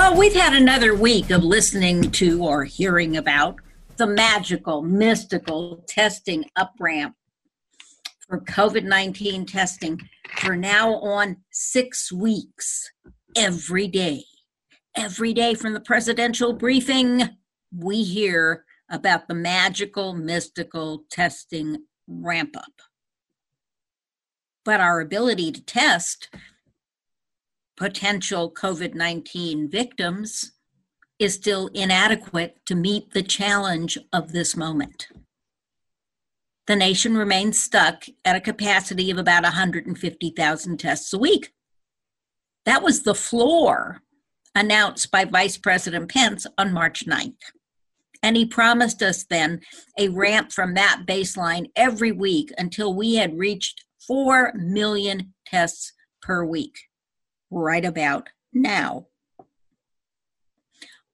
Well, we've had another week of listening to or hearing about the magical, mystical testing up ramp for COVID 19 testing for now on six weeks every day. Every day from the presidential briefing, we hear about the magical, mystical testing ramp up. But our ability to test potential COVID 19 victims is still inadequate to meet the challenge of this moment. The nation remains stuck at a capacity of about 150,000 tests a week. That was the floor announced by Vice President Pence on March 9th. And he promised us then a ramp from that baseline every week until we had reached 4 million tests per week right about now.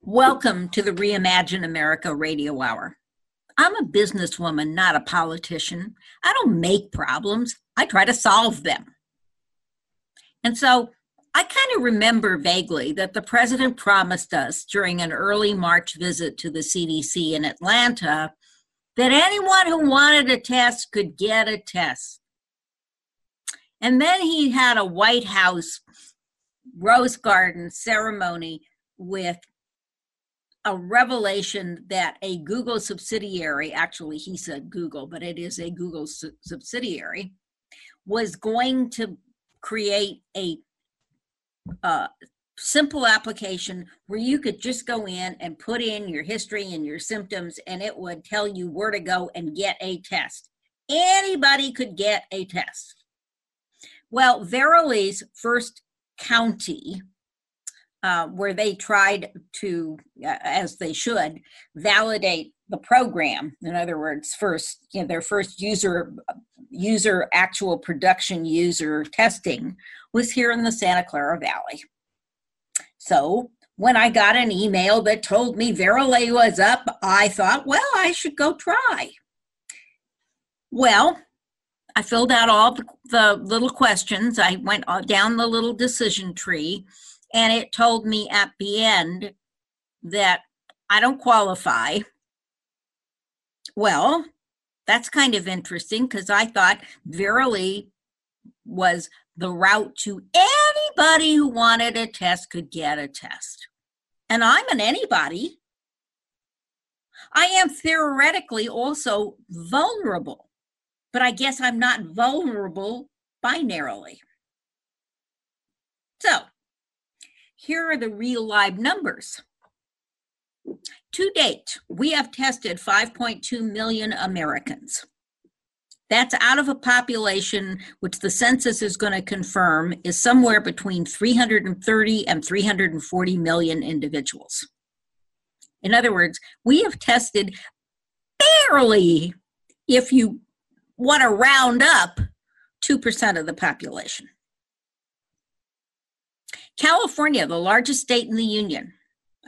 Welcome to the Reimagine America Radio Hour. I'm a businesswoman, not a politician. I don't make problems, I try to solve them. And so I kind of remember vaguely that the president promised us during an early March visit to the CDC in Atlanta that anyone who wanted a test could get a test. And then he had a White House rose garden ceremony with a revelation that a Google subsidiary, actually, he said Google, but it is a Google su- subsidiary, was going to create a uh, simple application where you could just go in and put in your history and your symptoms, and it would tell you where to go and get a test. Anybody could get a test. Well, Verily's first county uh, where they tried to, uh, as they should, validate the program. In other words, first, you know, their first user user actual production user testing was here in the Santa Clara Valley. So when I got an email that told me Verily was up, I thought, well, I should go try. Well, I filled out all the, the little questions. I went down the little decision tree, and it told me at the end that I don't qualify. Well, that's kind of interesting because I thought Verily was the route to anybody who wanted a test could get a test. And I'm an anybody. I am theoretically also vulnerable but I guess I'm not vulnerable binarily. So here are the real live numbers. To date, we have tested 5.2 million Americans. That's out of a population which the census is going to confirm is somewhere between 330 and 340 million individuals. In other words, we have tested barely, if you want to round up 2% of the population. California, the largest state in the Union,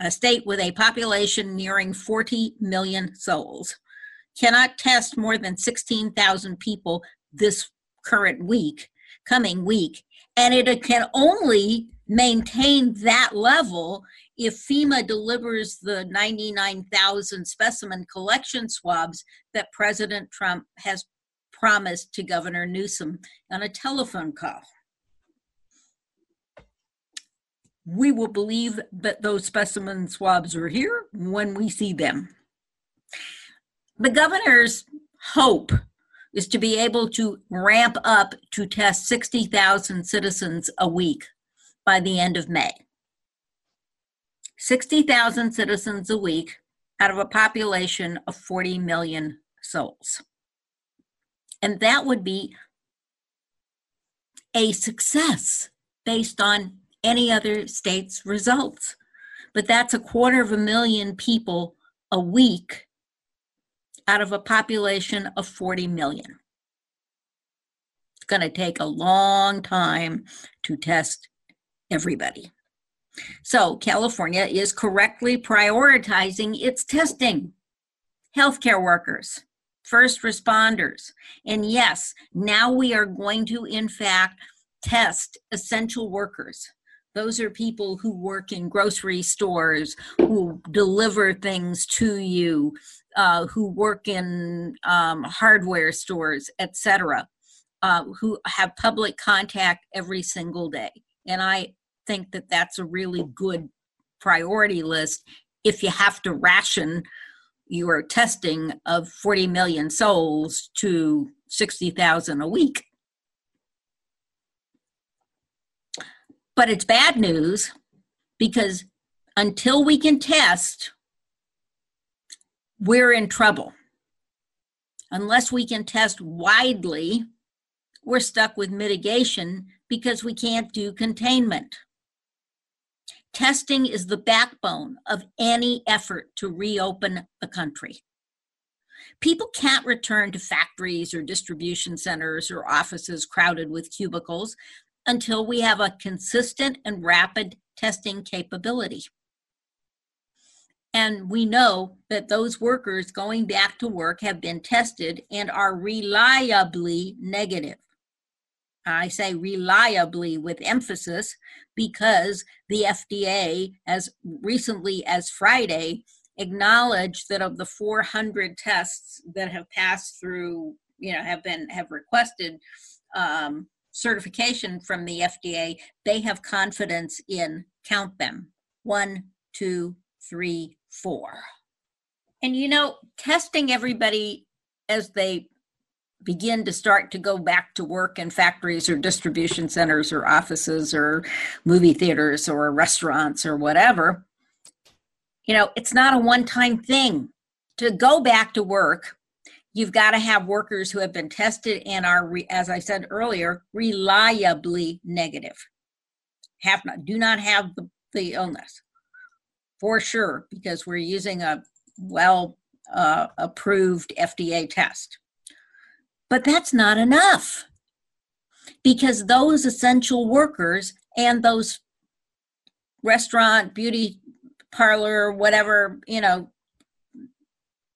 a state with a population nearing 40 million souls, cannot test more than 16,000 people this current week, coming week, and it can only maintain that level if FEMA delivers the 99,000 specimen collection swabs that President Trump has promised to Governor Newsom on a telephone call. We will believe that those specimen swabs are here when we see them. The governor's hope is to be able to ramp up to test 60,000 citizens a week by the end of May. 60,000 citizens a week out of a population of 40 million souls. And that would be a success based on any other state's results. But that's a quarter of a million people a week out of a population of 40 million. It's going to take a long time to test everybody. So, California is correctly prioritizing its testing. Healthcare workers, first responders. And yes, now we are going to, in fact, test essential workers. Those are people who work in grocery stores, who deliver things to you, uh, who work in um, hardware stores, etc., uh, who have public contact every single day. And I think that that's a really good priority list if you have to ration your testing of 40 million souls to 60,000 a week. But it's bad news because until we can test, we're in trouble. Unless we can test widely, we're stuck with mitigation because we can't do containment. Testing is the backbone of any effort to reopen the country. People can't return to factories or distribution centers or offices crowded with cubicles until we have a consistent and rapid testing capability. And we know that those workers going back to work have been tested and are reliably negative. I say reliably with emphasis because the FDA, as recently as Friday, acknowledged that of the 400 tests that have passed through, you know, have been have requested um, certification from the FDA, they have confidence in count them one, two, three, four. And you know, testing everybody as they begin to start to go back to work in factories or distribution centers or offices or movie theaters or restaurants or whatever you know it's not a one time thing. To go back to work you've got to have workers who have been tested and are as i said earlier reliably negative. Have not do not have the, the illness for sure because we're using a well uh, approved fda test but that's not enough because those essential workers and those restaurant, beauty parlor, whatever, you know,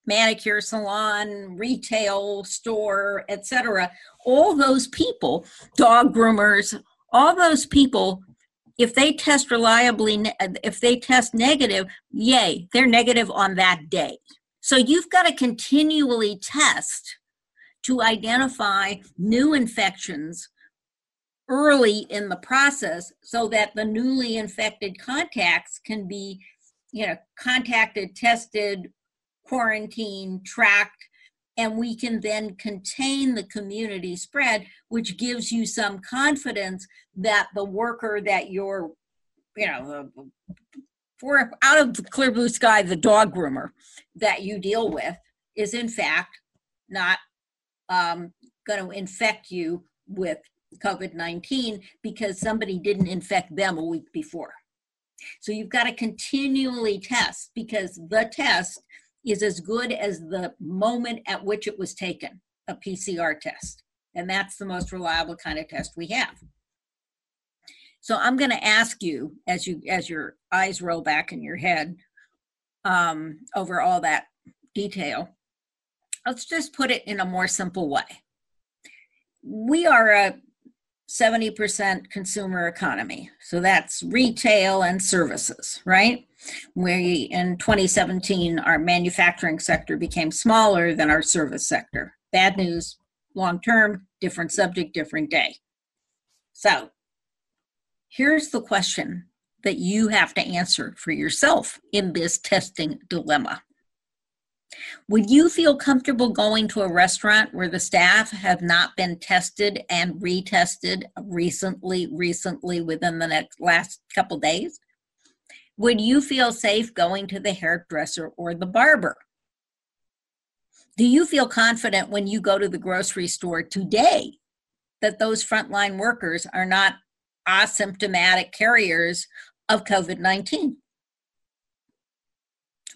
manicure salon, retail store, etc. All those people, dog groomers, all those people if they test reliably if they test negative, yay, they're negative on that day. So you've got to continually test to identify new infections early in the process so that the newly infected contacts can be you know contacted tested quarantined tracked and we can then contain the community spread which gives you some confidence that the worker that you're you know for out of the clear blue sky the dog groomer that you deal with is in fact not um, going to infect you with COVID 19 because somebody didn't infect them a week before. So you've got to continually test because the test is as good as the moment at which it was taken, a PCR test. And that's the most reliable kind of test we have. So I'm going to ask you as you as your eyes roll back in your head um, over all that detail let's just put it in a more simple way. We are a 70% consumer economy. So that's retail and services, right? We, in 2017, our manufacturing sector became smaller than our service sector. Bad news, long term, different subject, different day. So here's the question that you have to answer for yourself in this testing dilemma. Would you feel comfortable going to a restaurant where the staff have not been tested and retested recently, recently within the next last couple days? Would you feel safe going to the hairdresser or the barber? Do you feel confident when you go to the grocery store today that those frontline workers are not asymptomatic carriers of COVID 19?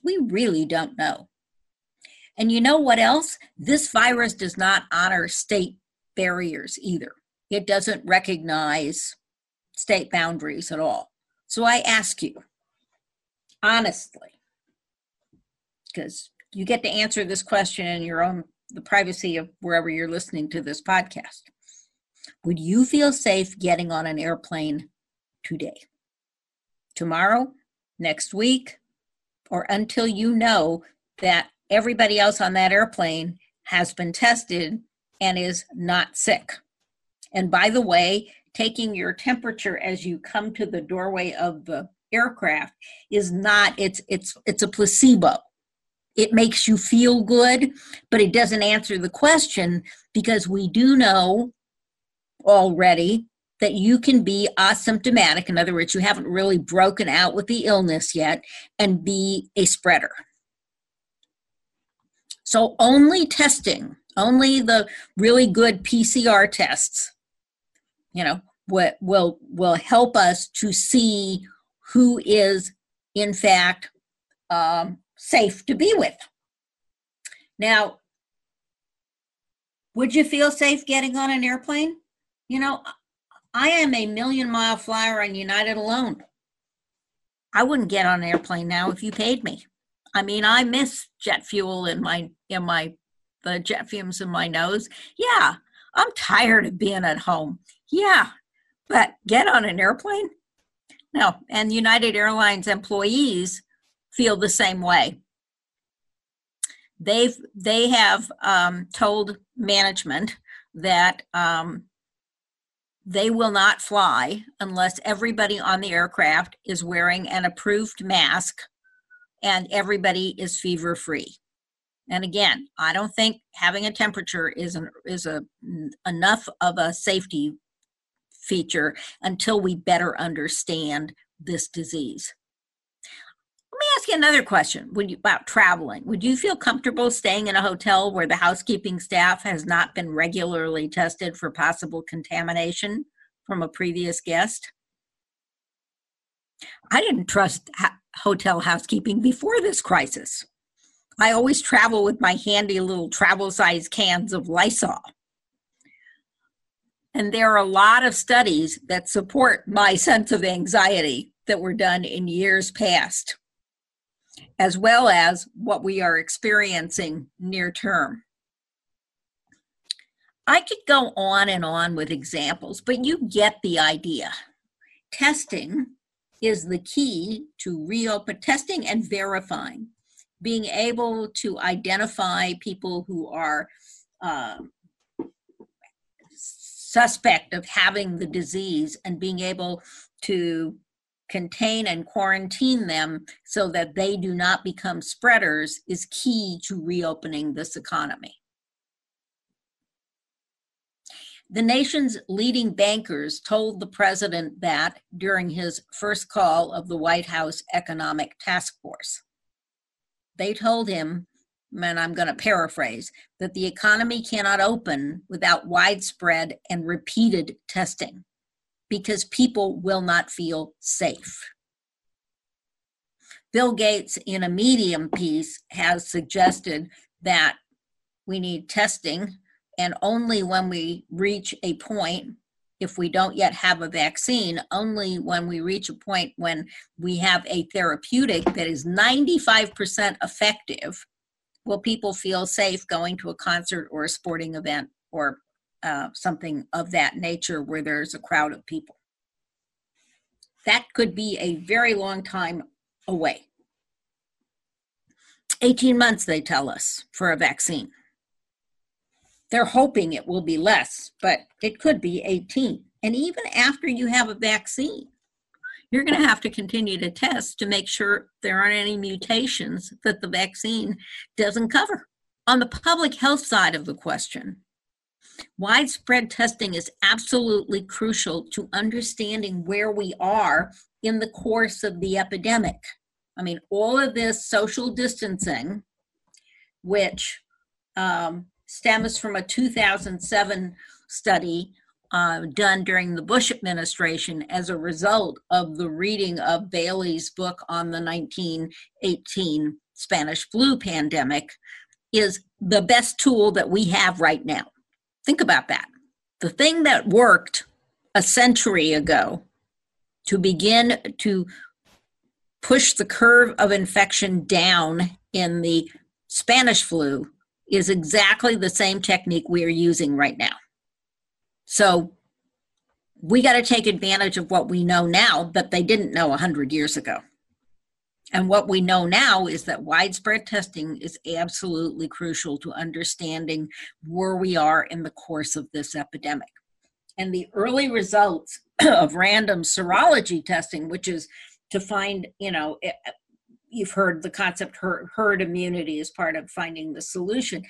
We really don't know. And you know what else? This virus does not honor state barriers either. It doesn't recognize state boundaries at all. So I ask you, honestly, because you get to answer this question in your own the privacy of wherever you're listening to this podcast. Would you feel safe getting on an airplane today? Tomorrow? Next week? Or until you know that everybody else on that airplane has been tested and is not sick? And by the way, taking your temperature as you come to the doorway of the aircraft is not it's it's it's a placebo it makes you feel good, but it doesn't answer the question because we do know already that you can be asymptomatic. In other words, you haven't really broken out with the illness yet and be a spreader. So, only testing, only the really good PCR tests, you know, will will help us to see who is in fact um, safe to be with. Now, would you feel safe getting on an airplane? You know, I am a million mile flyer on United alone. I wouldn't get on an airplane now if you paid me. I mean, I miss jet fuel in my in my the jet fumes in my nose. Yeah, I'm tired of being at home. Yeah, but get on an airplane? No. And United Airlines employees feel the same way. They've they have um, told management that um, they will not fly unless everybody on the aircraft is wearing an approved mask and everybody is fever free. And again, I don't think having a temperature is an, is a enough of a safety feature until we better understand this disease. Let me ask you another question Would you, about traveling. Would you feel comfortable staying in a hotel where the housekeeping staff has not been regularly tested for possible contamination from a previous guest? I didn't trust hotel housekeeping before this crisis. I always travel with my handy little travel size cans of Lysol. And there are a lot of studies that support my sense of anxiety that were done in years past as well as what we are experiencing near term. I could go on and on with examples, but you get the idea. Testing is the key to reopen testing and verifying, being able to identify people who are uh, suspect of having the disease and being able to contain and quarantine them so that they do not become spreaders is key to reopening this economy. The nation's leading bankers told the president that during his first call of the White House Economic Task Force. They told him, and I'm going to paraphrase, that the economy cannot open without widespread and repeated testing because people will not feel safe. Bill Gates, in a Medium piece, has suggested that we need testing, and only when we reach a point, if we don't yet have a vaccine, only when we reach a point when we have a therapeutic that is 95% effective, will people feel safe going to a concert or a sporting event or uh, something of that nature where there's a crowd of people. That could be a very long time away. 18 months, they tell us, for a vaccine. They're hoping it will be less, but it could be 18. And even after you have a vaccine, you're going to have to continue to test to make sure there aren't any mutations that the vaccine doesn't cover. On the public health side of the question, Widespread testing is absolutely crucial to understanding where we are in the course of the epidemic. I mean, all of this social distancing, which um, stems from a 2007 study uh, done during the Bush administration as a result of the reading of Barry's book on the 1918 Spanish flu pandemic is the best tool that we have right now. Think about that. The thing that worked a century ago to begin to push the curve of infection down in the Spanish flu is exactly the same technique we are using right now. So we got to take advantage of what we know now that they didn't know 100 years ago. And what we know now is that widespread testing is absolutely crucial to understanding where we are in the course of this epidemic. And the early results of random serology testing, which is to find, you know, you've heard the concept herd, immunity as part of finding the solution.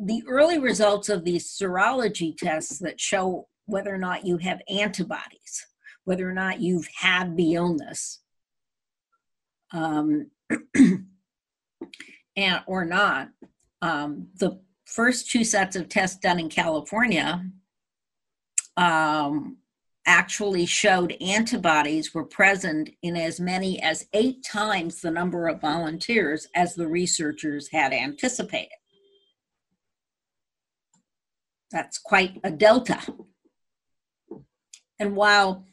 The early results of these serology tests that show whether or not you have antibodies, whether or not you've had the illness, um, and or not. Um, the first two sets of tests done in California um, actually showed antibodies were present in as many as eight times the number of volunteers as the researchers had anticipated. That's quite a delta. And while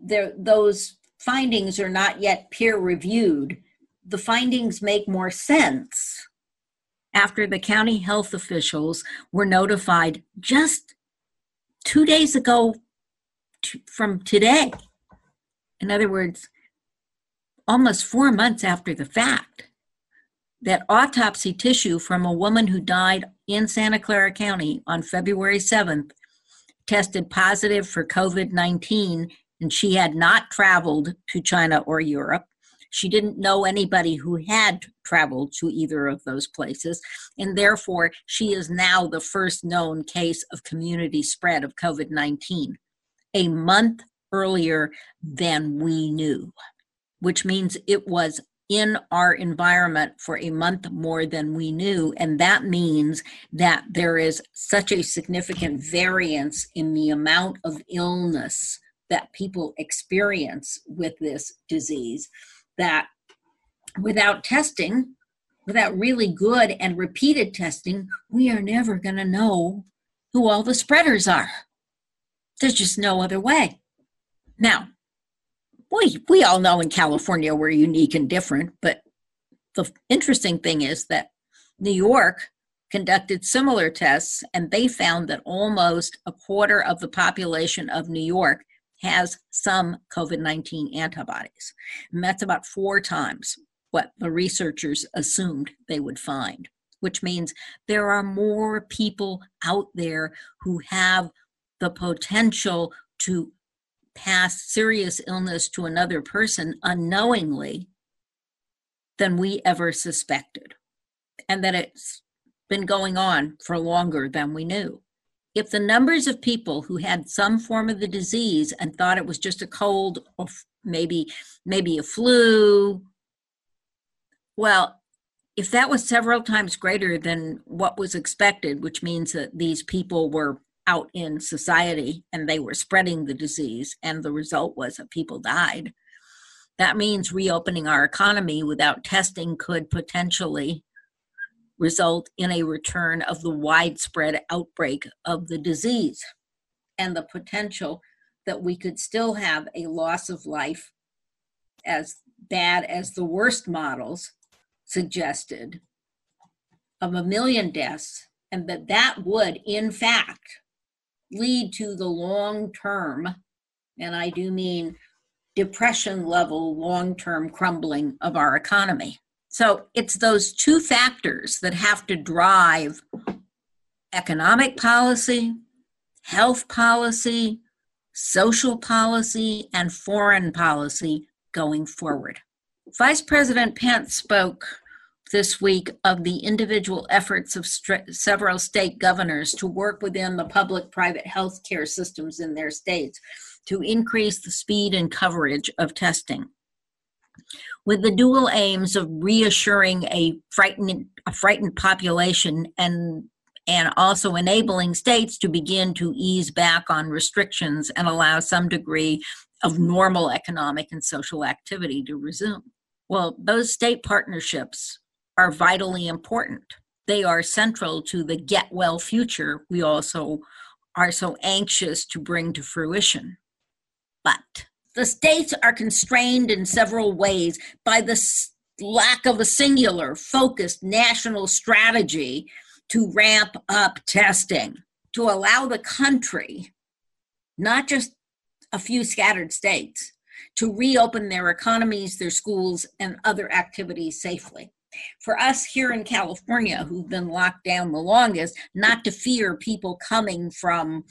there, those findings are not yet peer reviewed, the findings make more sense after the county health officials were notified just two days ago from today. In other words, almost four months after the fact, that autopsy tissue from a woman who died in Santa Clara County on February 7th tested positive for COVID 19, and she had not traveled to China or Europe. She didn't know anybody who had traveled to either of those places, and therefore she is now the first known case of community spread of COVID 19 a month earlier than we knew, which means it was in our environment for a month more than we knew. And that means that there is such a significant variance in the amount of illness that people experience with this disease that without testing, without really good and repeated testing, we are never going to know who all the spreaders are. There's just no other way. Now, we, we all know in California we're unique and different, but the interesting thing is that New York conducted similar tests and they found that almost a quarter of the population of New York has some COVID 19 antibodies. And that's about four times what the researchers assumed they would find, which means there are more people out there who have the potential to pass serious illness to another person unknowingly than we ever suspected, and that it's been going on for longer than we knew. If the numbers of people who had some form of the disease and thought it was just a cold or maybe maybe a flu, well, if that was several times greater than what was expected, which means that these people were out in society and they were spreading the disease, and the result was that people died. That means reopening our economy without testing could potentially result in a return of the widespread outbreak of the disease and the potential that we could still have a loss of life as bad as the worst models suggested of a million deaths and that that would in fact lead to the long term, and I do mean depression level long term crumbling of our economy. So it's those two factors that have to drive economic policy, health policy, social policy, and foreign policy going forward. Vice President Pence spoke this week of the individual efforts of st- several state governors to work within the public private health care systems in their states to increase the speed and coverage of testing. With the dual aims of reassuring a frightened, a frightened population and and also enabling states to begin to ease back on restrictions and allow some degree of normal economic and social activity to resume. Well, those state partnerships are vitally important. They are central to the get well future we also are so anxious to bring to fruition. But the states are constrained in several ways by the lack of a singular, focused national strategy to ramp up testing, to allow the country, not just a few scattered states, to reopen their economies, their schools, and other activities safely. For us here in California, who've been locked down the longest, not to fear people coming from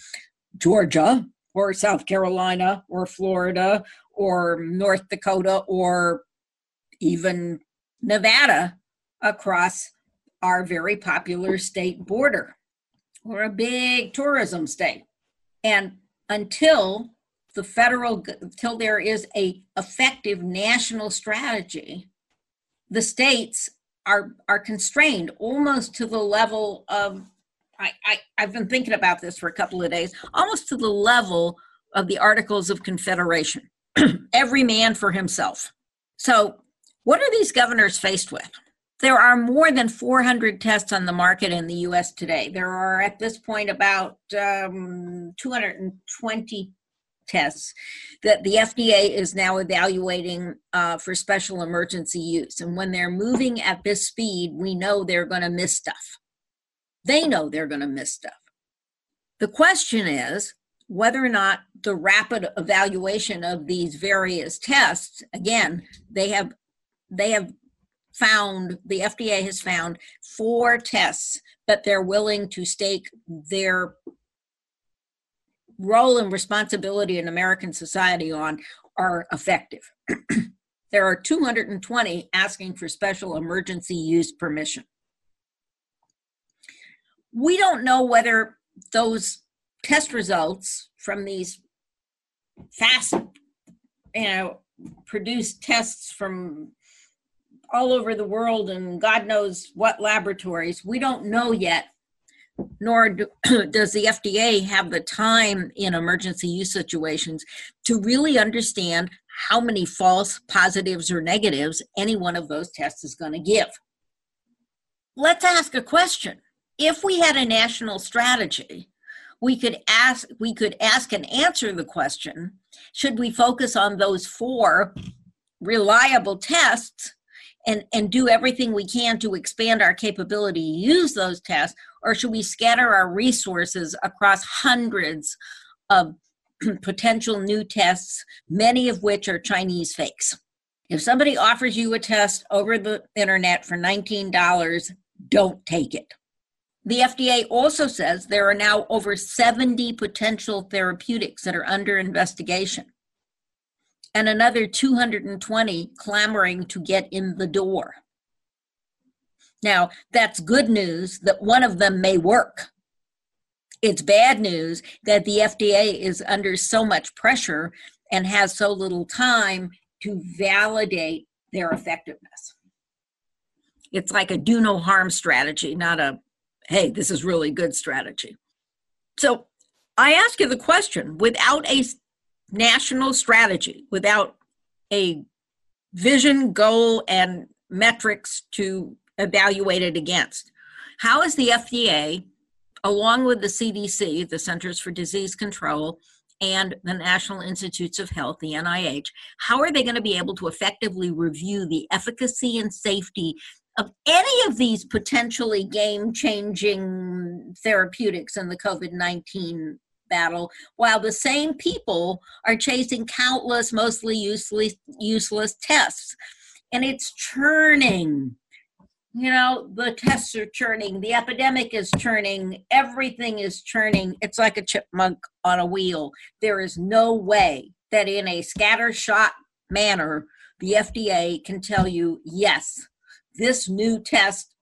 Georgia or South Carolina or Florida or North Dakota or even Nevada across our very popular state border. We're a big tourism state. And until the federal until there is a effective national strategy the states are are constrained almost to the level of I, I i've been thinking about this for a couple of days almost to the level of the articles of confederation every man for himself so what are these governors faced with there are more than 400 tests on the market in the US today. There are at this point about um, 220 tests that the FDA is now evaluating uh, for special emergency use. And when they're moving at this speed, we know they're going to miss stuff. They know they're going to miss stuff. The question is whether or not the rapid evaluation of these various tests, again, they have they have found the FDA has found four tests but they're willing to stake their role and responsibility in American society on are effective. there are 220 asking for special emergency use permission. We don't know whether those test results from these fast, you know, produced tests from all over the world and God knows what laboratories, we don't know yet nor do, does the FDA have the time in emergency use situations to really understand how many false positives or negatives any one of those tests is going to give. Let's ask a question. If we had a national strategy, we could ask we could ask and answer the question, should we focus on those four reliable tests and, and do everything we can to expand our capability use those tests, or should we scatter our resources across hundreds of potential new tests, many of which are Chinese fakes? If somebody offers you a test over the internet for $19, don't take it. The FDA also says there are now over 70 potential therapeutics that are under investigation and another 220 clamoring to get in the door. Now, that's good news that one of them may work. It's bad news that the FDA is under so much pressure and has so little time to validate their effectiveness. It's like a do no harm strategy, not a hey, this is really good strategy. So I ask you the question without a national strategy, without a vision, goal, and metrics to evaluate it against. How is the FDA, along with the CDC, the Centers for Disease Control, and the National Institutes of Health, the NIH, how are they going to be able to effectively review the efficacy and safety of any of these potentially game changing therapeutics in the COVID 19 battle while the same people are chasing countless mostly useless useless tests. And it's churning. You know the tests are churning. The epidemic is churning. Everything is churning. It's like a chipmunk on a wheel. There is no way that in a scattershot manner the fda can tell you yes this new test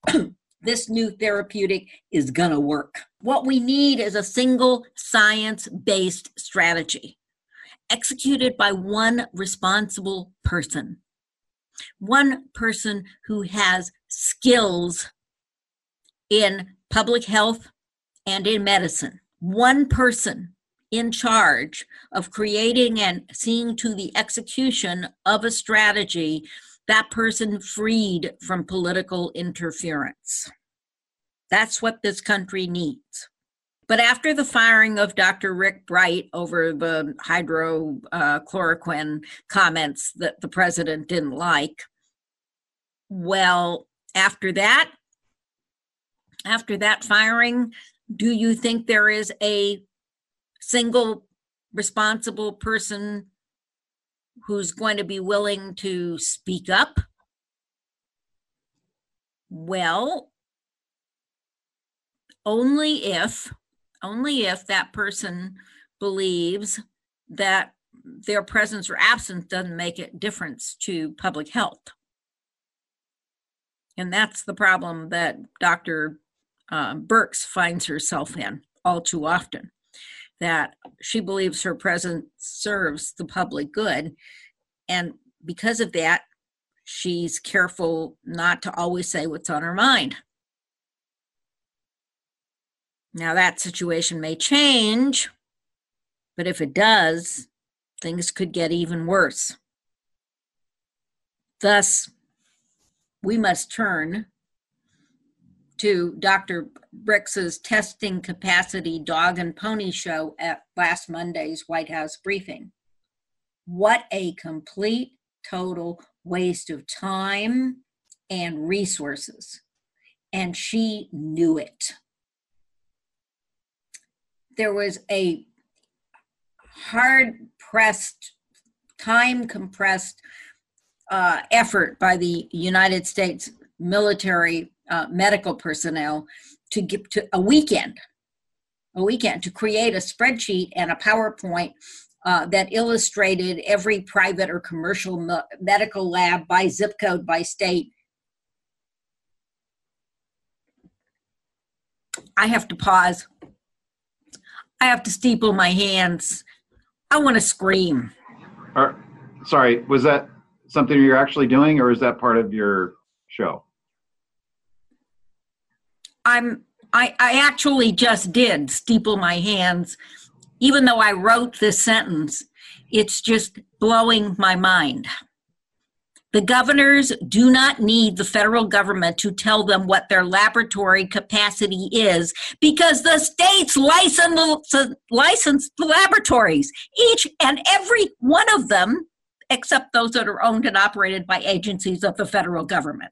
this new therapeutic is going to work. What we need is a single science based strategy executed by one responsible person, one person who has skills in public health and in medicine, one person in charge of creating and seeing to the execution of a strategy that person freed from political interference. That's what this country needs. But after the firing of Dr. Rick Bright over the hydrochloroquine uh, comments that the president didn't like, well, after that, after that firing, do you think there is a single responsible person who's going to be willing to speak up? Well, only if only if that person believes that their presence or absence doesn't make a difference to public health. And that's the problem that Dr. Uh, Birx finds herself in all too often. That she believes her presence serves the public good. And because of that, she's careful not to always say what's on her mind. Now, that situation may change, but if it does, things could get even worse. Thus, we must turn to Dr. Birx's testing capacity dog and pony show at last Monday's White House briefing. What a complete, total waste of time and resources. And she knew it there was a hard pressed, time compressed uh, effort by the United States military uh, medical personnel to get to a weekend, a weekend to create a spreadsheet and a PowerPoint uh, that illustrated every private or commercial me- medical lab by zip code by state. I have to pause I have to steeple my hands. I want to scream. sorry, was that something you're actually doing, or is that part of your show? I'm. I, I actually just did steeple my hands, even though I wrote this sentence. It's just blowing my mind. The governors do not need the federal government to tell them what their laboratory capacity is because the states license, license the laboratories, each and every one of them, except those that are owned and operated by agencies of the federal government.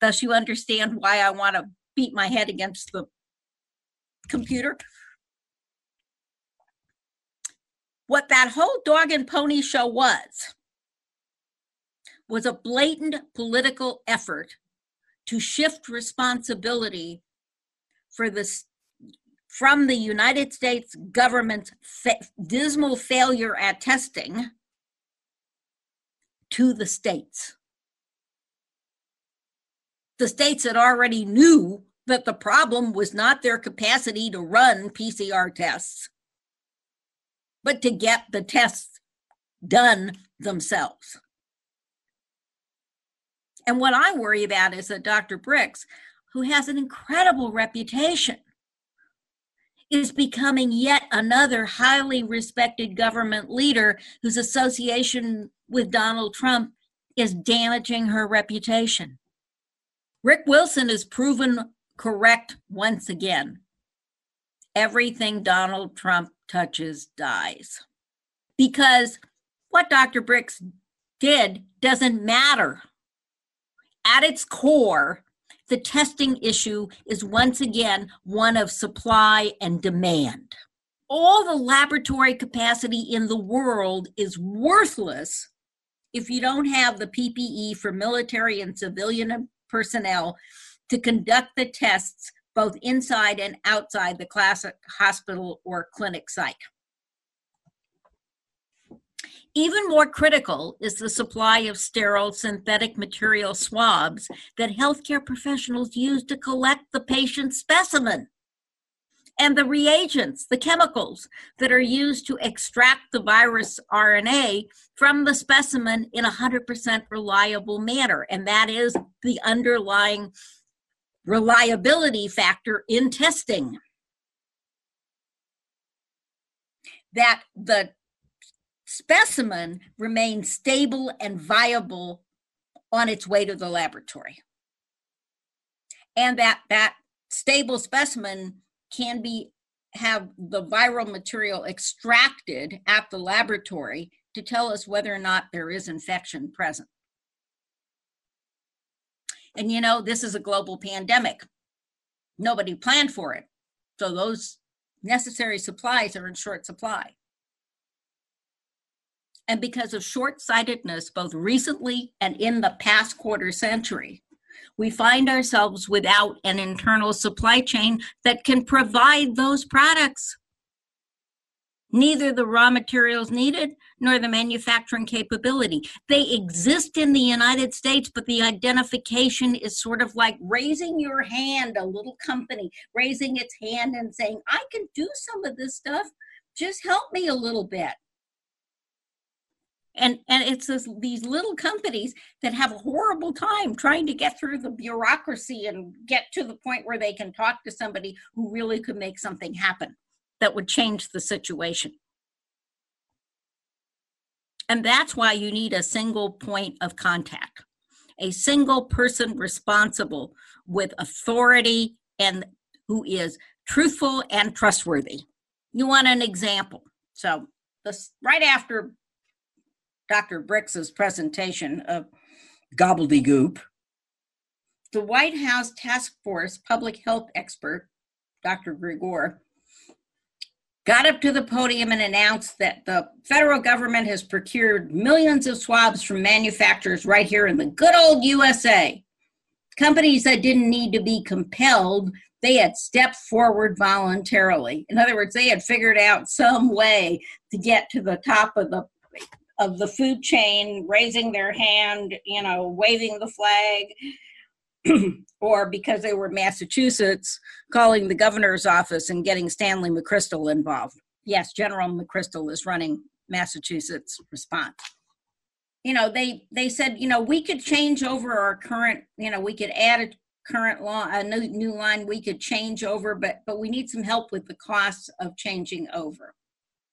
Thus, you understand why I want to beat my head against the computer. What that whole dog and pony show was was a blatant political effort to shift responsibility for this from the United States government's fa- dismal failure at testing to the states. The states that already knew that the problem was not their capacity to run PCR tests, but to get the tests done themselves. And what I worry about is that Dr. Birx, who has an incredible reputation, is becoming yet another highly respected government leader whose association with Donald Trump is damaging her reputation. Rick Wilson has proven correct once again. Everything Donald Trump touches dies. Because what Dr. Birx did doesn't matter at its core, the testing issue is once again one of supply and demand. All the laboratory capacity in the world is worthless if you don't have the PPE for military and civilian personnel to conduct the tests both inside and outside the classic hospital or clinic site. Even more critical is the supply of sterile synthetic material swabs that healthcare professionals use to collect the patient's specimen and the reagents, the chemicals that are used to extract the virus RNA from the specimen in a 100% reliable manner. And that is the underlying reliability factor in testing. That the specimen remains stable and viable on its way to the laboratory. And that, that stable specimen can be have the viral material extracted at the laboratory to tell us whether or not there is infection present. And you know, this is a global pandemic. Nobody planned for it. So those necessary supplies are in short supply. And because of short sightedness, both recently and in the past quarter century, we find ourselves without an internal supply chain that can provide those products. Neither the raw materials needed nor the manufacturing capability. They exist in the United States, but the identification is sort of like raising your hand, a little company raising its hand and saying, I can do some of this stuff. Just help me a little bit and and it's this, these little companies that have a horrible time trying to get through the bureaucracy and get to the point where they can talk to somebody who really could make something happen that would change the situation and that's why you need a single point of contact a single person responsible with authority and who is truthful and trustworthy you want an example so this right after Dr. Birx's presentation of gobbledygook, the White House Task Force public health expert, Dr. Giroir, got up to the podium and announced that the federal government has procured millions of swabs from manufacturers right here in the good old USA. Companies that didn't need to be compelled, they had stepped forward voluntarily. In other words, they had figured out some way to get to the top of the of the food chain raising their hand, you know, waving the flag, or because they were Massachusetts, calling the governor's office and getting Stanley McChrystal involved. Yes, General McChrystal is running Massachusetts response. You know, they they said, you know, we could change over our current, you know, we could add a current law, a new, new line we could change over, but but we need some help with the costs of changing over.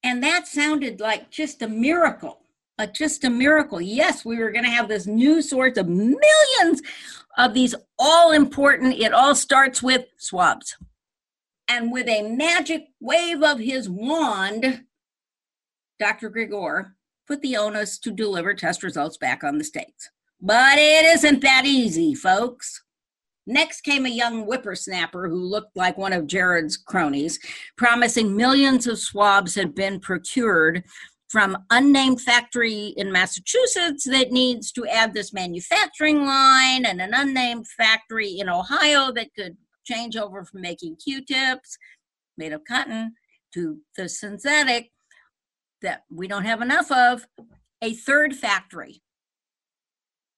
And that sounded like just a miracle a, just a miracle. Yes, we were going to have this new source of millions of these all important, it all starts with swabs. And with a magic wave of his wand, Dr. Giroir put the onus to deliver test results back on the states. But it isn't that easy, folks. Next came a young whippersnapper who looked like one of Jared's cronies, promising millions of swabs had been procured from unnamed factory in Massachusetts that needs to add this manufacturing line and an unnamed factory in Ohio that could change over from making Q-tips made of cotton to the synthetic that we don't have enough of, a third factory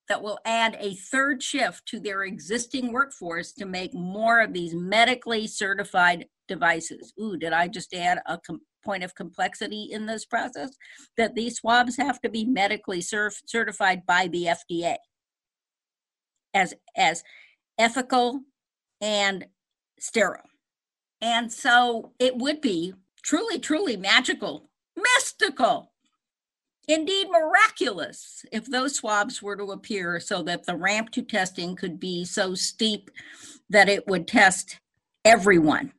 that will add a third shift to their existing workforce to make more of these medically certified devices. Ooh, did I just add a point of complexity in this process? That these swabs have to be medically cert- certified by the FDA as as ethical and sterile. And so it would be truly, truly magical, mystical indeed miraculous if those swabs were to appear so that the ramp to testing could be so steep that it would test everyone,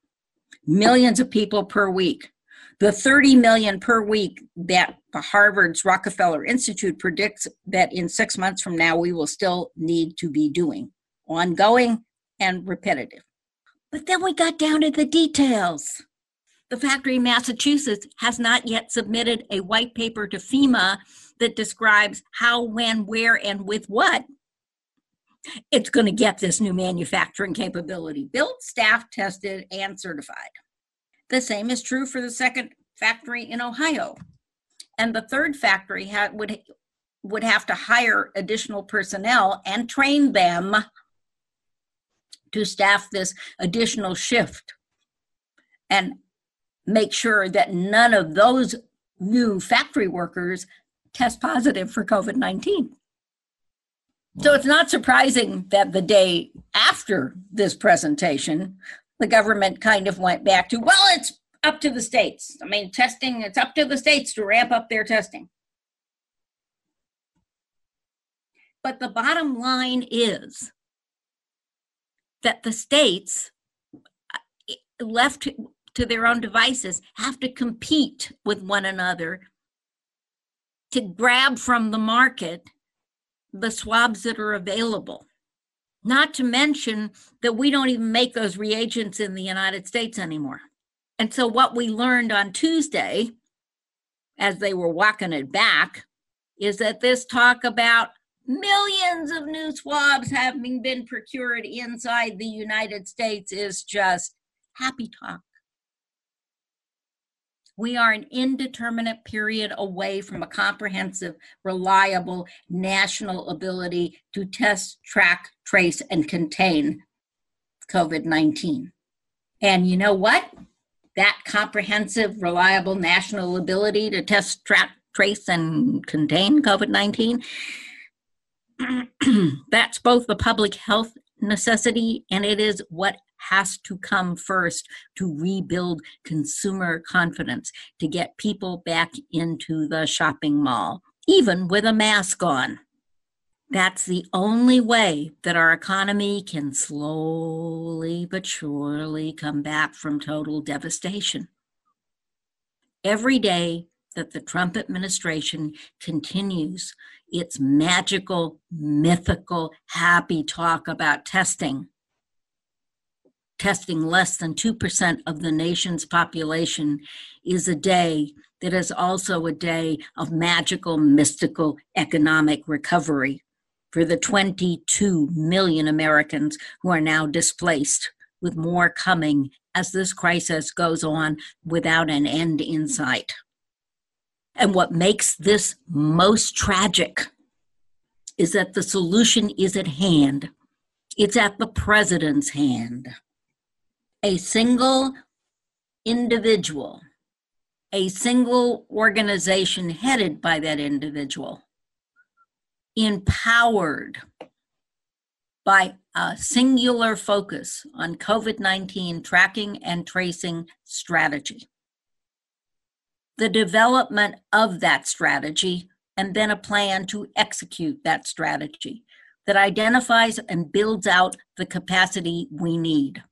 millions of people per week. The 30 million per week that Harvard's Rockefeller Institute predicts that in six months from now we will still need to be doing ongoing and repetitive. But then we got down to the details. The factory in Massachusetts has not yet submitted a white paper to FEMA that describes how, when, where, and with what it's going to get this new manufacturing capability built, staff tested, and certified. The same is true for the second factory in Ohio. And the third factory had, would, would have to hire additional personnel and train them to staff this additional shift. And make sure that none of those new factory workers test positive for COVID 19. So it's not surprising that the day after this presentation, the government kind of went back to, well, it's up to the states. I mean, testing, it's up to the states to ramp up their testing. But the bottom line is that the states, uh, left to their own devices, have to compete with one another to grab from the market the swabs that are available. Not to mention that we don't even make those reagents in the United States anymore. And so, what we learned on Tuesday, as they were walking it back, is that this talk about millions of new swabs having been procured inside the United States is just happy talk. We are an indeterminate period away from a comprehensive, reliable national ability to test, track, trace, and contain COVID 19. And you know what? That comprehensive, reliable national ability to test, track, trace, and contain COVID 19, that's both the public health necessity and it is what has to come first to rebuild consumer confidence, to get people back into the shopping mall, even with a mask on. That's the only way that our economy can slowly but surely come back from total devastation. Every day that the Trump administration continues its magical, mythical, happy talk about testing, testing less than 2% of the nation's population is a day that is also a day of magical, mystical economic recovery for the 22 million Americans who are now displaced, with more coming as this crisis goes on without an end in sight. And what makes this most tragic is that the solution is at hand. It's at the president's hand a single individual, a single organization headed by that individual, empowered by a singular focus on COVID 19 tracking and tracing strategy. The development of that strategy, and then a plan to execute that strategy that identifies and builds out the capacity we need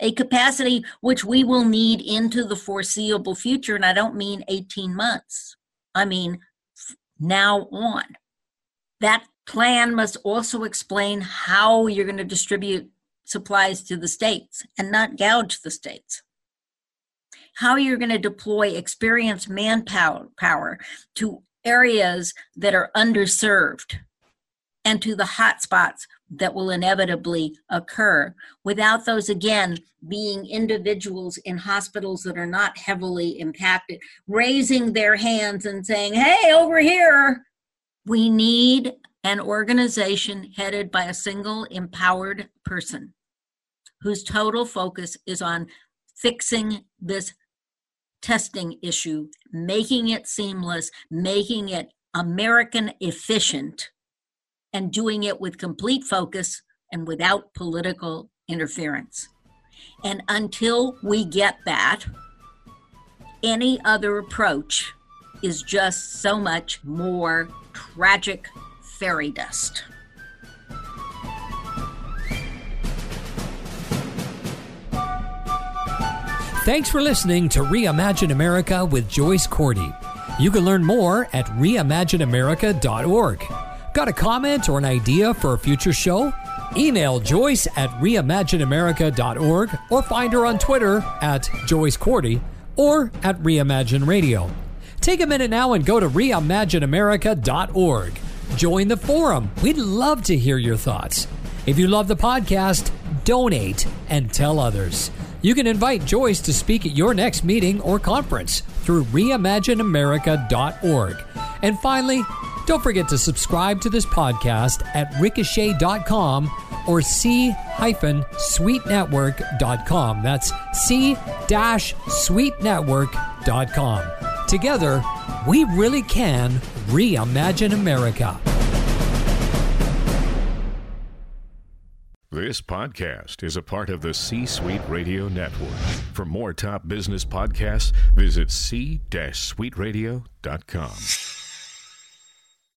a capacity which we will need into the foreseeable future. And I don't mean 18 months, I mean now on. That plan must also explain how you're going to distribute supplies to the states and not gouge the states. How you're going to deploy experienced manpower power to areas that are underserved and to the hotspots that will inevitably occur. Without those again being individuals in hospitals that are not heavily impacted raising their hands and saying hey over here. We need an organization headed by a single empowered person whose total focus is on fixing this testing issue making it seamless making it american efficient and doing it with complete focus and without political interference. And until we get that, any other approach is just so much more tragic fairy dust. Thanks for listening to Reimagine America with Joyce Cordy. You can learn more at reimagineamerica.org. Got a comment or an idea for a future show? Email Joyce at reimagineamerica.org or find her on Twitter at Joyce Cordy or at Reimagine Radio. Take a minute now and go to reimagineamerica.org. Join the forum. We'd love to hear your thoughts. If you love the podcast, donate and tell others. You can invite Joyce to speak at your next meeting or conference through reimagineamerica.org. And finally, don't forget to subscribe to this podcast at ricochet.com or c-suitenetwork.com. That's c-suitenetwork.com. Together, we really can reimagine America. This podcast is a part of the C Suite Radio Network. For more top business podcasts, visit c-suiteradio.com.